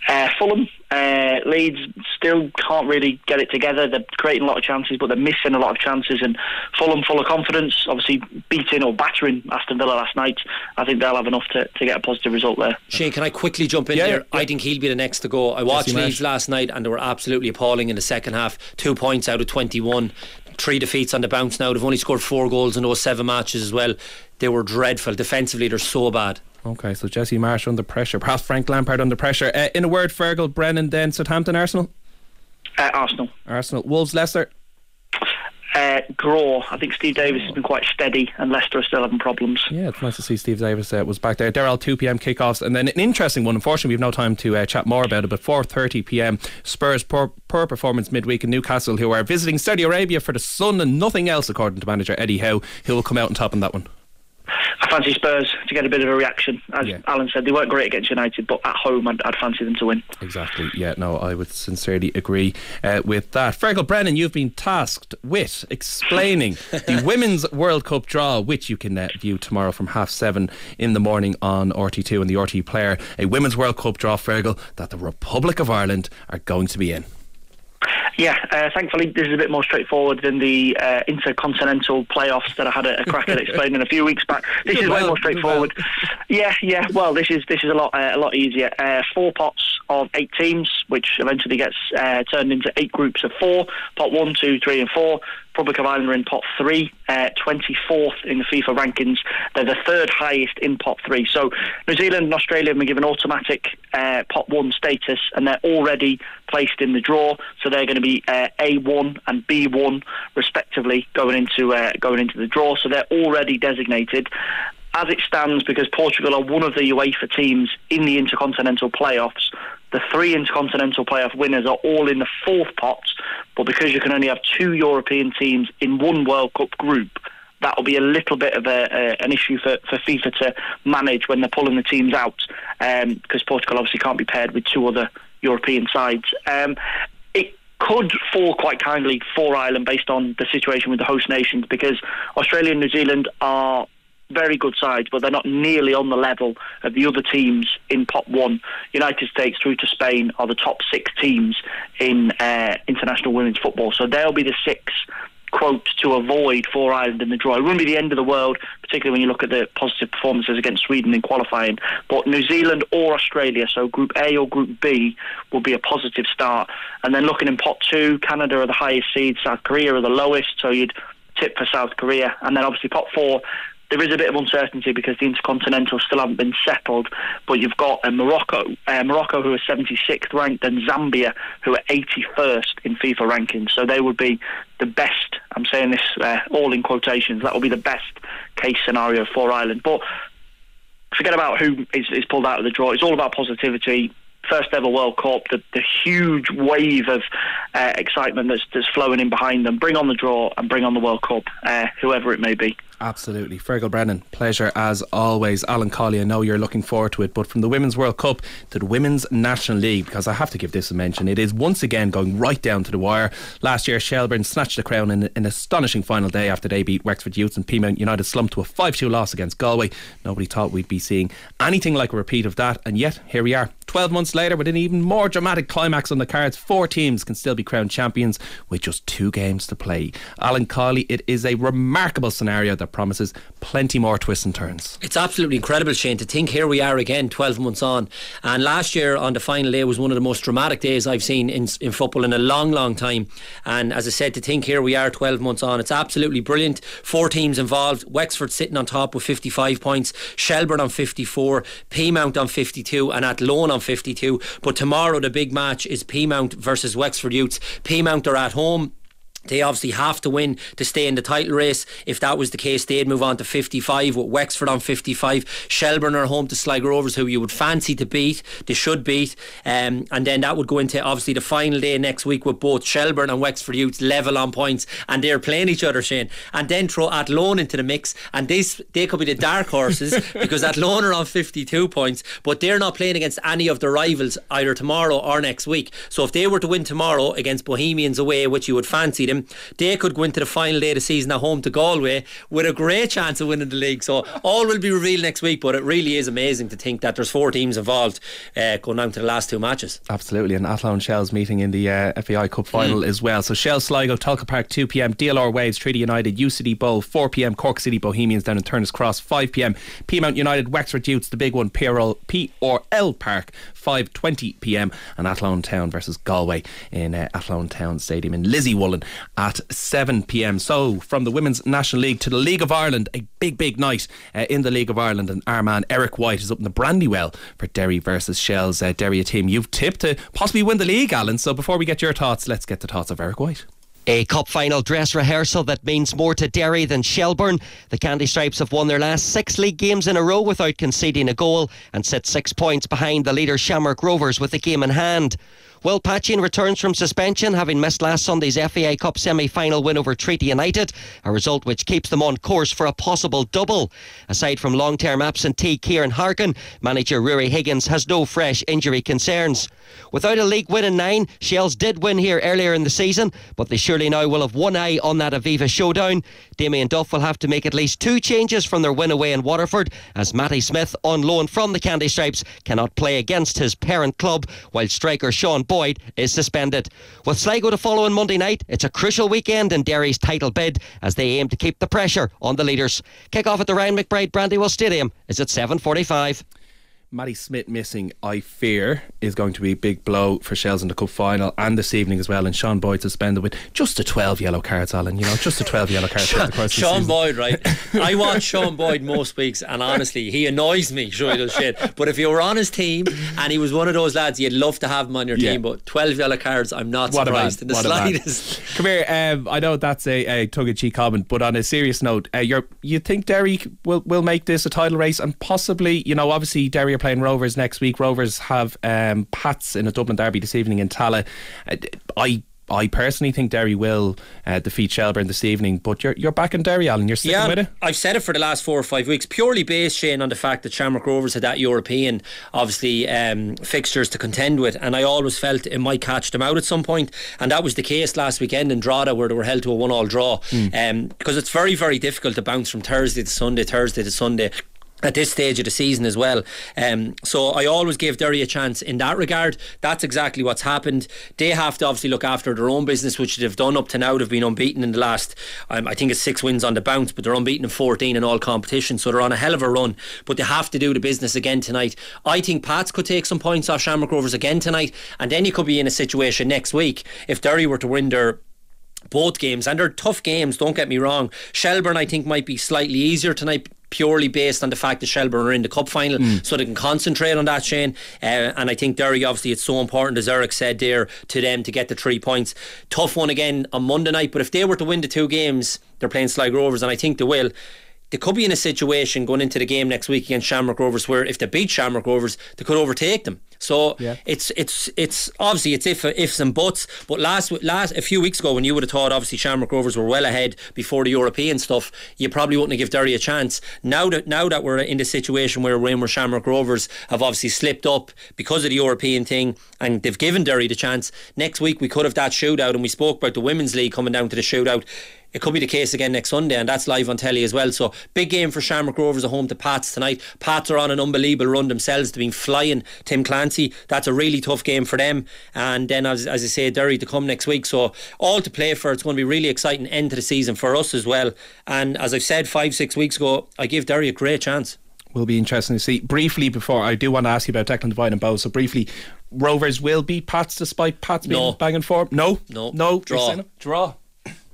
Uh, Fulham, uh, Leeds still can't really get it together. They're creating a lot of chances, but they're missing a lot of chances. And Fulham, full of confidence, obviously beating or battering Aston Villa last night. I think they'll have enough to, to get a positive result there. Shane, can I quickly jump in Yeah, there? yeah. I think he'll be the next to go. I watched Jesse Leeds last night and they were absolutely appalling in the second half. Two points out of 21. Three defeats on the bounce now. They've only scored four goals in those seven matches as well. They were dreadful. Defensively, they're so bad. Okay, so Jesse Marsch under pressure, perhaps Frank Lampard under pressure. Uh, in a word, Fergal, Brennan, then Southampton, Arsenal? Uh, Arsenal. Arsenal. Wolves, Leicester? Uh, Graw. I think Steve Davis has been quite steady, and Leicester are still having problems. Yeah, it's nice to see Steve Davis uh, was back there. They're 2 p.m. kickoffs, and then an interesting one. Unfortunately, we've no time to uh, chat more about it. But 4:30 p.m. Spurs poor, poor performance midweek in Newcastle, who are visiting Saudi Arabia for the sun and nothing else, according to manager Eddie Howe, who will come out on top in that one. I fancy Spurs to get a bit of a reaction. As Alan said, they weren't great against United, but at home, I'd, I'd fancy them to win. Exactly. Yeah, no, I would sincerely agree uh, with that. Fergal Brennan, you've been tasked with explaining the Women's World Cup draw, which you can uh, view tomorrow from half seven in the morning on RTÉ2 and the RTÉ Player. A Women's World Cup draw, Fergal, that the Republic of Ireland are going to be in. Yeah, uh, thankfully this is a bit more straightforward than the uh, intercontinental playoffs that I had a, a crack at explaining a few weeks back. This is way more straightforward. Yeah, yeah. Well, this is this is a lot uh, a lot easier. Uh, four pots of eight teams, which eventually gets uh, turned into eight groups of four. Pot one, two, three, and four. Republic of Ireland are in pot three, uh, 24th in the FIFA rankings. They're the third highest in pot three. So New Zealand and Australia have been given automatic uh, pot one status, and they're already placed in the draw. So they're going to be uh, A1 and B1 respectively going into uh, going into the draw. So they're already designated. As it stands, because Portugal are one of the UEFA teams in the intercontinental playoffs, the three intercontinental playoff winners are all in the fourth pot. But because you can only have two European teams in one World Cup group, that will be a little bit of a, an issue for, for FIFA to manage when they're pulling the teams out, um, because Portugal obviously can't be paired with two other European sides. Um, it could fall quite kindly for Ireland based on the situation with the host nations, because Australia and New Zealand are very good sides, but they're not nearly on the level of the other teams in pot one. United States through to Spain are the top six teams in uh, international women's football, so they'll be the six quote to avoid for Ireland in the draw. It wouldn't be the end of the world, particularly when you look at the positive performances against Sweden in qualifying. But New Zealand or Australia, so Group A or Group B, will be a positive start. And then looking in pot two, Canada are the highest seed, South Korea are the lowest, so you'd tip for South Korea. And then obviously pot four, there is a bit of uncertainty because the Intercontinental still haven't been settled. But you've got uh, Morocco, uh, Morocco who are 76th ranked, and Zambia who are 81st in FIFA rankings. So they would be the best. I'm saying this uh, all in quotations. That will be the best case scenario for Ireland. But forget about who is, is pulled out of the draw. It's all about positivity. First ever World Cup, the, the huge wave of uh, excitement that's, that's flowing in behind them. Bring on the draw and bring on the World Cup, uh, whoever it may be. Absolutely. Fergal Brennan, pleasure as always. Alan Cawley, I know you're looking forward to it, but from the Women's World Cup to the Women's National League, because I have to give this a mention, it is once again going right down to the wire. Last year, Shelbourne snatched the crown in an astonishing final day after they beat Wexford Youths and Peamount United slumped to a 5 2 loss against Galway. Nobody thought we'd be seeing anything like a repeat of that, and yet here we are. 12 months later, with an even more dramatic climax on the cards, four teams can still be crowned champions with just two games to play. Alan Cawley, it is a remarkable scenario that promises plenty more twists and turns. It's absolutely incredible, Shane, to think here we are again 12 months on. And last year on the final day was one of the most dramatic days I've seen in, in football in a long, long time. And as I said, to think here we are 12 months on, it's absolutely brilliant. Four teams involved Wexford sitting on top with 55 points, Shelbourne on 54, Peamount on 52, and Athlone on 52. But tomorrow, the big match is Peamount versus Wexford Youths. Peamount are at home. They obviously have to win to stay in the title race. If that was the case, they'd move on to 55 with Wexford on 55. Shelbourne are home to Sligo Rovers, who you would fancy to beat. They should beat. Um, and then that would go into obviously the final day next week with both Shelbourne and Wexford Youths level on points. And they're playing each other, Shane. And then throw Athlone into the mix. And this, they could be the dark horses because Athlone are on 52 points, but they're not playing against any of their rivals either tomorrow or next week. So if they were to win tomorrow against Bohemians away, which you would fancy Stadium. They could go into the final day of the season at home to Galway with a great chance of winning the league. So all will be revealed next week, but it really is amazing to think that there's four teams involved uh, going down to the last two matches. Absolutely, and Athlone Shells meeting in the uh, FAI Cup final mm. as well. So Shell Sligo, Tolka Park 2 pm, DLR Waves, Treaty United, UCD Bowl 4 pm, Cork City Bohemians down in Turner's Cross 5 pm, Peamount United, Wexford Youths, the big one, PRL, PRL Park 5:20 pm, and Athlone Town versus Galway in uh, Athlone Town Stadium in Lissywollen at 7 pm. So from the Women's National League to the League of Ireland, a big big night uh, in the League of Ireland, and our man Eric White is up in the Brandywell for Derry versus Shells. Uh, Derry, a team you've tipped to possibly win the league, Alan. So before we get your thoughts, let's get the thoughts of Eric White. A cup final dress rehearsal that means more to Derry than Shelbourne. The Candy Stripes have won their last six league games in a row without conceding a goal and sit six points behind the leader Shamrock Rovers with the game in hand. Will Patching returns from suspension, having missed last Sunday's FAI Cup semi final win over Treaty United, a result which keeps them on course for a possible double. Aside from long term absentee Ciaron Harkin, manager Ruaidhrí Higgins has no fresh injury concerns. Without a league win in nine, Shells did win here earlier in the season, but they surely now will have one eye on that Aviva showdown. Damien Duff will have to make at least two changes from their win away in Waterford, as Matty Smith, on loan from the Candy Stripes, cannot play against his parent club, while striker Sean Boyd is suspended. With Sligo to follow on Monday night, it's a crucial weekend in Derry's title bid as they aim to keep the pressure on the leaders. Kick off at the Ryan McBride Brandywell Stadium is at 7.45. Matty Smith missing, I fear, is going to be a big blow for Shells in the cup final and this evening as well. And Sean Boyd suspended with just a 12 yellow cards, Alan. You know, just a 12 yellow cards. Sean, Sean Boyd, right? I watch Sean Boyd most weeks, and honestly, he annoys me. Sure, he does shit. But if you were on his team and he was one of those lads, you'd love to have him on your yeah. team. But 12 yellow cards, I'm not what surprised in the what slightest. Come here. Um, I know that's a, a tongue-in-cheek comment, but on a serious note, uh, you you think Derry will will make this a title race and possibly, you know, obviously Derry are playing Rovers next week. Rovers have um, Pats in a Dublin derby this evening in Tallaght. Uh, I I personally think Derry will uh, defeat Shelbourne this evening, but you're you're back in Derry, Alan. You're sticking yeah, with it. I've said it for the last four or five weeks, purely based, Shane, on the fact that Shamrock Rovers had that European, obviously, um, fixtures to contend with, and I always felt it might catch them out at some point, and that was the case last weekend in Drogheda, where they were held to a one-all draw, mm. um, because it's very, very difficult to bounce from Thursday to Sunday, Thursday to Sunday at this stage of the season as well. Um, so I always give Derry a chance in that regard. That's exactly what's happened. They have to obviously look after their own business, which they've done up to now. They've been unbeaten in the last, um, I think it's six wins on the bounce, but they're unbeaten in 14 in all competitions. So they're on a hell of a run. But they have to do the business again tonight. I think Pats could take some points off Shamrock Rovers again tonight. And then you could be in a situation next week if Derry were to win their both games and they're tough games don't get me wrong Shelbourne I think might be slightly easier tonight purely based on the fact that Shelbourne are in the cup final, mm. so they can concentrate on that, Shane. Uh, and I think Derry, obviously, it's so important, as Eric said there, to them to get the three points. Tough one again on Monday night, but if they were to win the two games, they're playing Sligo Rovers, and I think they will they could be in a situation going into the game next week against Shamrock Rovers where if they beat Shamrock Rovers, they could overtake them. So yeah. it's it's it's obviously it's if ifs and buts. But last last a few weeks ago, when you would have thought obviously Shamrock Rovers were well ahead before the European stuff, you probably wouldn't have give Derry a chance. Now that now that we're in the situation where we're in, where Shamrock Rovers have obviously slipped up because of the European thing, and they've given Derry the chance. Next week we could have that shootout, and we spoke about the women's league coming down to the shootout it could be the case again next Sunday, and that's live on telly as well. So big game for Shamrock Rovers at home to Pats tonight. Pats are on an unbelievable run themselves. They've been flying. Tim Clancy, that's a really tough game for them. And then, as, as I say, Derry to come next week. So all to play for. It's going to be really exciting end to the season for us as well. And as I've said five six weeks ago, I give Derry a great chance will be interesting to see. Briefly, before I do want to ask you about Declan Devine and Bow. So briefly, Rovers will beat Pats despite Pats being no. banging form. No, no, no. Draw, draw.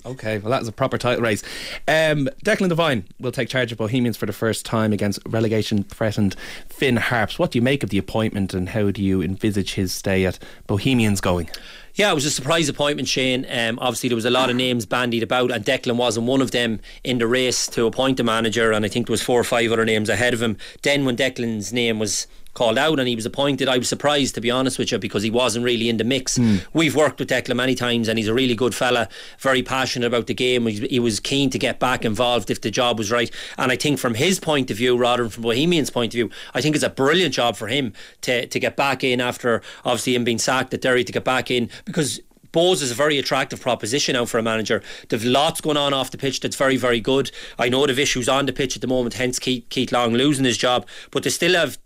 Okay, well, that was a proper title race. Um, Declan Devine will take charge of Bohemians for the first time against relegation threatened Finn Harps. What do you make of the appointment and how do you envisage his stay at Bohemians going? Yeah, it was a surprise appointment, Shane. Um, obviously, there was a lot of names bandied about, and Declan wasn't one of them in the race to appoint a manager. And I think there was four or five other names ahead of him. Then, when Declan's name was called out and he was appointed. I was surprised to be honest with you because he wasn't really in the mix. Mm. We've worked with Declan many times and he's a really good fella, very passionate about the game. He was keen to get back involved if the job was right. And I think from his point of view, rather than from Bohemian's point of view, I think it's a brilliant job for him to to get back in after obviously him being sacked at Derry to get back in because Bohs is a very attractive proposition now for a manager. They've lots going on off the pitch that's very, very good. I know they've issues on the pitch at the moment, hence Keith, Keith Long losing his job, but they still have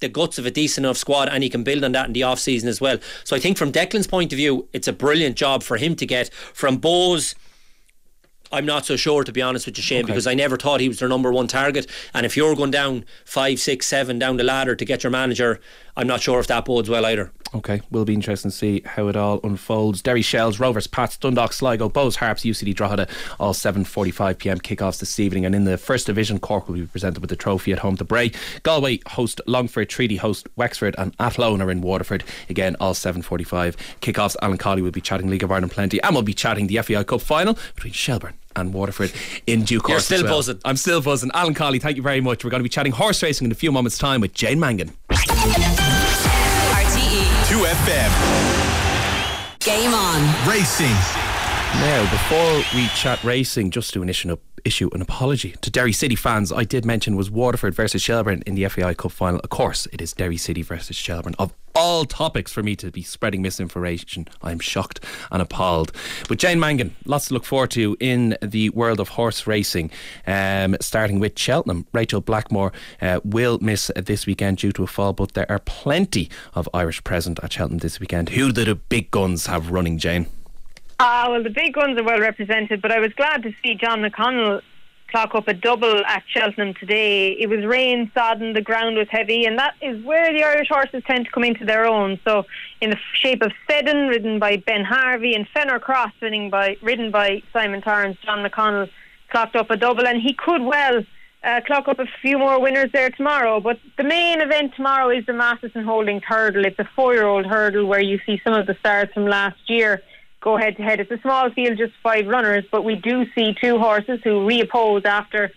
the guts of a decent enough squad and he can build on that in the off season as well. So I think from Declan's point of view, it's a brilliant job for him to get. From Bohs, I'm not so sure to be honest with you, Shane, okay. because I never thought he was their number one target. And if you're going down five, six, seven down the ladder to get your manager, I'm not sure if that bodes well either. Okay, will be interesting to see how it all unfolds. Derry Shells, Rovers, Pats, Dundalk, Sligo, Bohs, Harps, UCD Drogheda, all 7.45pm kickoffs this evening. And in the First Division, Cork will be presented with the trophy at home to Bray. Galway host Longford, Treaty host Wexford, and Athlone are in Waterford. Again, all 7.45 kickoffs. Alan Cawley will be chatting League of Ireland plenty, and we'll be chatting the FAI Cup final between Shelbourne and Waterford in due course. You're still well. buzzing. I'm still buzzing. Alan Cawley, thank you very much. We're going to be chatting horse racing in a few moments' time with Jane Mangan. RTÉ 2FM. Game on. Racing. Now, before we chat racing, just to issue, issue an apology to Derry City fans. I did mention was Waterford versus Shelbourne in the FAI Cup final. Of course, it is Derry City versus Shelbourne. Of all topics for me to be spreading misinformation, I'm shocked and appalled. But Jane Mangan, lots to look forward to in the world of horse racing. Um, starting with Cheltenham, Rachel Blackmore uh, will miss this weekend due to a fall, but there are plenty of Irish present at Cheltenham this weekend. Who do the big guns have running, Jane? Ah, well, the big guns are well represented, but I was glad to see John McConnell clock up a double at Cheltenham today. It was rain sodden, the ground was heavy, and that is where the Irish horses tend to come into their own. So, in the shape of Seddon, ridden by Ben Harvey, and Fenner Cross, ridden by, ridden by Simon Torrens, John McConnell clocked up a double, and he could well. Uh, clock up a few more winners there tomorrow. But the main event tomorrow is the Masterson Holding Hurdle. It's a four year old hurdle where you see some of the stars from last year go head to head. It's a small field, just five runners, but we do see two horses who reoppose after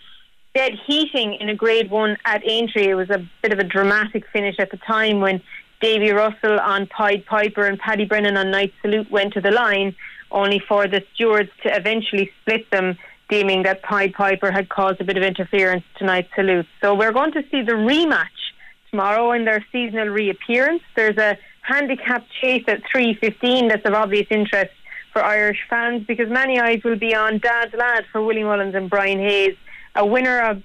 dead heating in a Grade One at Aintree. It was a bit of a dramatic finish at the time when Davy Russell on Pied Piper and Paddy Brennan on Knight Salute went to the line, only for the stewards to eventually split them, deeming that Pied Piper had caused a bit of interference to Knight Salute. So we're going to see the rematch tomorrow in their seasonal reappearance. There's a handicap chase at 3.15 that's of obvious interest for Irish fans because many eyes will be on Dad's Lad for Willie Mullins and Brian Hayes, a winner of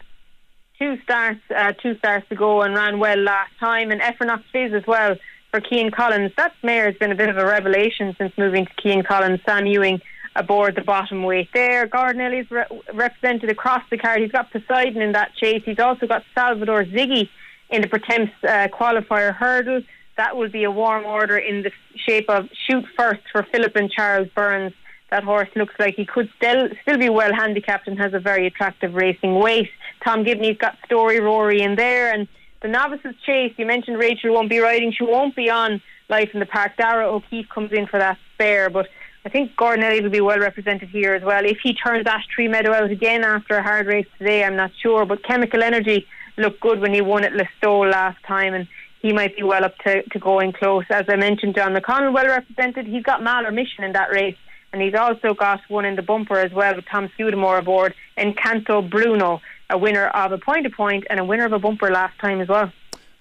two starts, uh, two starts to go and ran well last time, and Ephronox Fizz as well for Cian Collins. That mare has been a bit of a revelation since moving to Cian Collins. Sam Ewing aboard the bottom weight there. Gordon re- represented across the card. He's got Poseidon in that chase. He's also got Salvador Ziggy in the Pertemps uh, qualifier hurdle that will be a warm order in the shape of shoot first for Philip and Charles Byrnes. That horse looks like he could still still be well handicapped and has a very attractive racing weight. Tom Gibney's got Story Rory in there, and the novices chase. You mentioned Rachel won't be riding; she won't be on Life in the Park. Darragh O'Keeffe comes in for that spare, but I think Gordon will be well represented here as well. If he turns Ashtree Meadow out again after a hard race today, I'm not sure. But Chemical Energy looked good when he won at Listowel last time, and he might be well up to, to going close. As I mentioned, John McConnell well represented. He's got Mahler Mission in that race, and he's also got one in the bumper as well with Tom Scudamore aboard. And Canto Bruno, a winner of a point to point and a winner of a bumper last time as well.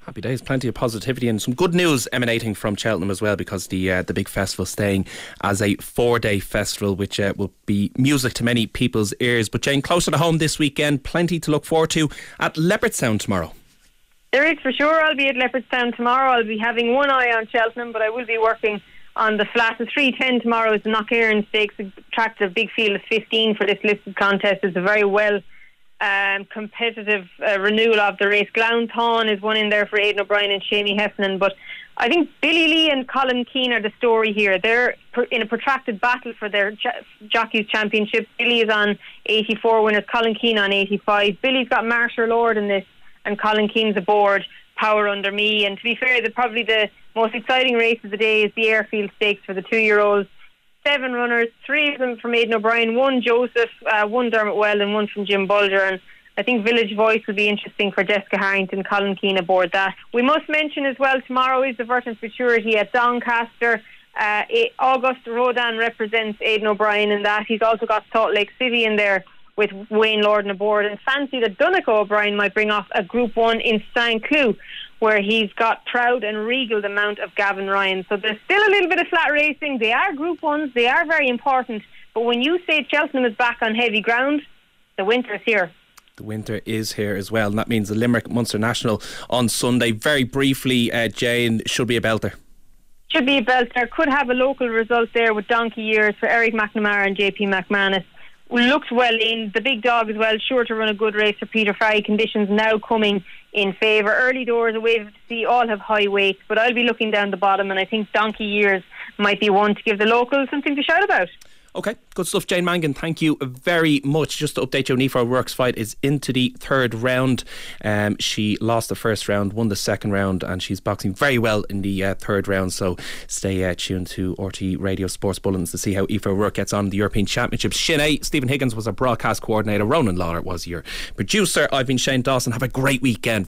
Happy days, plenty of positivity and some good news emanating from Cheltenham as well because the uh, the big festival staying as a four day festival, which uh, will be music to many people's ears. But Jane, closer to home this weekend, plenty to look forward to at Leopardstown tomorrow. There is for sure. I'll be at Leopardstown tomorrow. I'll be having one eye on Cheltenham, but I will be working on the flat. The 310 tomorrow is the Knockaire Stakes, attracts a big field of 15 for this listed contest. It's a very well um, competitive uh, renewal of the race. Glounthaune is one in there for Aidan O'Brien and Seamie Heffernan, but I think Billy Lee and Colin Keane are the story here. They're in a protracted battle for their Jockeys Championship. Billy is on 84 winners, Colin Keane on 85. Billy's got Marshall Lord in this and Colin Keane's aboard, Power Under Me. And to be fair, the probably the most exciting race of the day is the Eyrefield Stakes for the two-year-olds. Seven runners, three of them from Aidan O'Brien, one Joseph, uh, one Dermot Weld, and one from Jim Bolger. And I think Village Voice will be interesting for Jessica Harrington, Colin Keane aboard that. We must mention as well tomorrow is the Vertem Futurity at Doncaster. Uh, Auguste Rodin represents Aidan O'Brien in that. He's also got Salt Lake City in there with Wayne Lordan aboard and fancy that Donnacha O'Brien might bring off a Group 1 in St. Cloud. where he's got Proud and Regal the mount of Gavin Ryan. So there's still a little bit of flat racing. They are Group Ones. They are very important. But when you say Cheltenham is back on heavy ground, the winter's here. The winter is here as well, and that means the Limerick Munster National on Sunday. Very briefly, uh, Jane, should be a belter. Should be a belter. Could have a local result there with donkey years for Eric McNamara and JP McManus. Looks well in. The big dog as well, sure to run a good race for Peter Fahey. Conditions now coming in favour. Early doors, away to see, all have high weights, but I'll be looking down the bottom, and I think donkey years might be one to give the locals something to shout about. Okay, good stuff, Jane Mangan. Thank you very much. Just to update you, Aoife O'Rourke's fight is into the third round. Um, she lost the first round, won the second round, and she's boxing very well in the uh, third round. So stay uh, tuned to RTÉ Radio Sports Bulletins to see how Aoife O'Rourke gets on the European Championships. Shin A, Stephen Higgins was our broadcast coordinator. Ronan Lawler was your producer. I've been Shane Dawson. Have a great weekend.